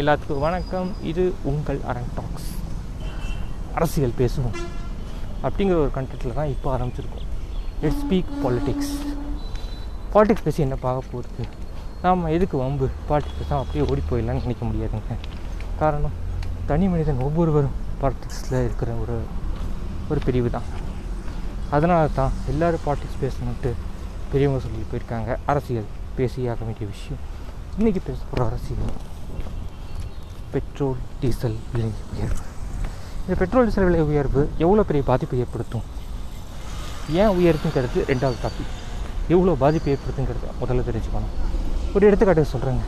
எல்லாத்துக்கும் வணக்கம். இது உங்கள் அரண் டாக்ஸ். அரசியல் பேசுவோம். அப்படிங்கிற ஒரு கண்டெக்டில் தான் இப்போ ஆரம்பிச்சிருக்கோம். லெட் ஸ்பீக் பாலிட்டிக்ஸ் பாலிட்டிக்ஸ் பேசி என்ன பார்க்க போகிறது நாம் எதுக்கு வம்பு? பாலிட்டிக்ஸ் பேசாமல் அப்படியே ஓடி போயிடலான்னு நினைக்க முடியாதுங்க. காரணம் தனி மனிதன் ஒவ்வொருவரும் பாலிட்டிக்ஸில் இருக்கிற ஒரு ஒரு பிரிவு தான். அதனால தான் எல்லோரும் பாலிட்டிக்ஸ் பேசணுன்ட்டு பெரியவங்க சொல்லி போயிருக்காங்க. அரசியல் பேசியாக வேண்டிய விஷயம். இன்றைக்கி பேச போகிற அரசியல். பெட்ரோல் டீசல் விலை உயர்வு. இந்த பெட்ரோல் டீசல் விலை உயர்வு எவ்வளோ பெரிய பாதிப்பை ஏற்படுத்தும்? ஏன் உயர்த்துங்கிறது ரெண்டாவது டாபிக் எவ்வளோ பாதிப்பு ஏற்படுத்துங்கிறது முதல்ல தெரிஞ்சுக்கணும். ஒரு எடுத்துக்காட்டுக்கு சொல்கிறேங்க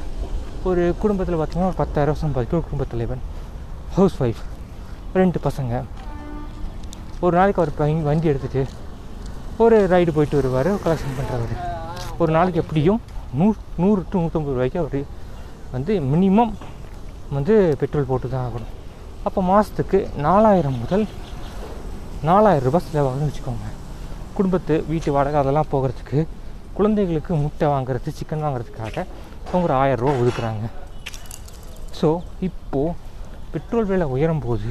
ஒரு குடும்பத்தில் பார்த்திங்கன்னா ஒரு பத்தாயிரம் வருஷம் ஒரு குடும்ப தலைவன் ஹவுஸ் ஒய்ஃப் ரெண்டு பசங்க. ஒரு நாளைக்கு அவர் பை- வண்டி எடுத்துகிட்டு ஒரு ரைடு போயிட்டு வருவார் கலெக்ஷன் பண்ணுறவர் ஒரு நாளைக்கு எப்படியும் நூறு நூறு டு நூற்றம்பது ரூபாய்க்கு அவர் வந்து மினிமம் வந்து பெட்ரோல் போட்டு தான் ஆகணும். அப்போ மாதத்துக்கு நாலாயிரம் முதல் நாலாயிரம் ரூபாய் செலவாகுதுன்னு வச்சுக்கோங்க. குடும்பத்து வீட்டு வாடகை அதெல்லாம் போகிறதுக்கு குழந்தைகளுக்கு முட்டை வாங்குறது சிக்கன் வாங்குறதுக்காக அவங்க ஒரு ஆயிரம் ரூபா ஒதுக்குறாங்க. ஸோ இப்போது பெட்ரோல் விலை உயரும் போது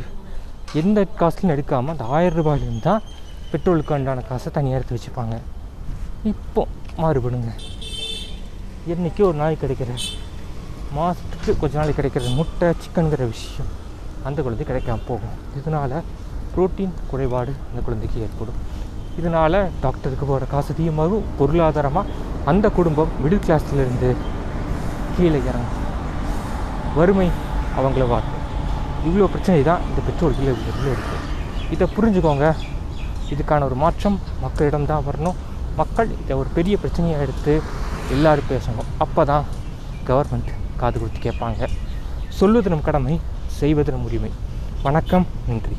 எந்த காசுலையும் எடுக்காமல் அந்த ஆயிரம் ரூபாயிலேருந்து தான் பெட்ரோலுக்கு உண்டான காசை தனியாக எடுத்து வச்சுப்பாங்க. இப்போ மாறுபடுங்க. என்றைக்கு ஒரு நாய் கிடைக்கிற மாதத்துக்கு கொஞ்ச நாள் கிடைக்கிற முட்டை சிக்கனுங்கிற விஷயம். அந்த குழந்தை கிடைக்காம போகும். இதனால் புரோட்டீன் குறைபாடு அந்த குழந்தைக்கு ஏற்படும். இதனால் டாக்டருக்கு போகிற காசு அதிகமாகும். பொருளாதாரமாக அந்த குடும்பம் மிடில் கிளாஸ்லேருந்து கீழே இறங்கும். வறுமை அவங்கள வாட்டும். இவ்வளோ பிரச்சனை தான் இந்த பெற்றோர்கள் இவ்வளோ இருக்குது இதை புரிஞ்சுக்கோங்க. இதுக்கான ஒரு மாற்றம் மக்களிடம் தான் வரணும். மக்கள் இதை ஒரு பெரிய பிரச்சனையாக எடுத்து எல்லோரும் பேசணும். அப்போ தான் கவர்மெண்ட் காது கொடுத்து கேட்பாங்க. சொல்வது நம் கடமை செய்வது நம் உரிமை. வணக்கம் நன்றி.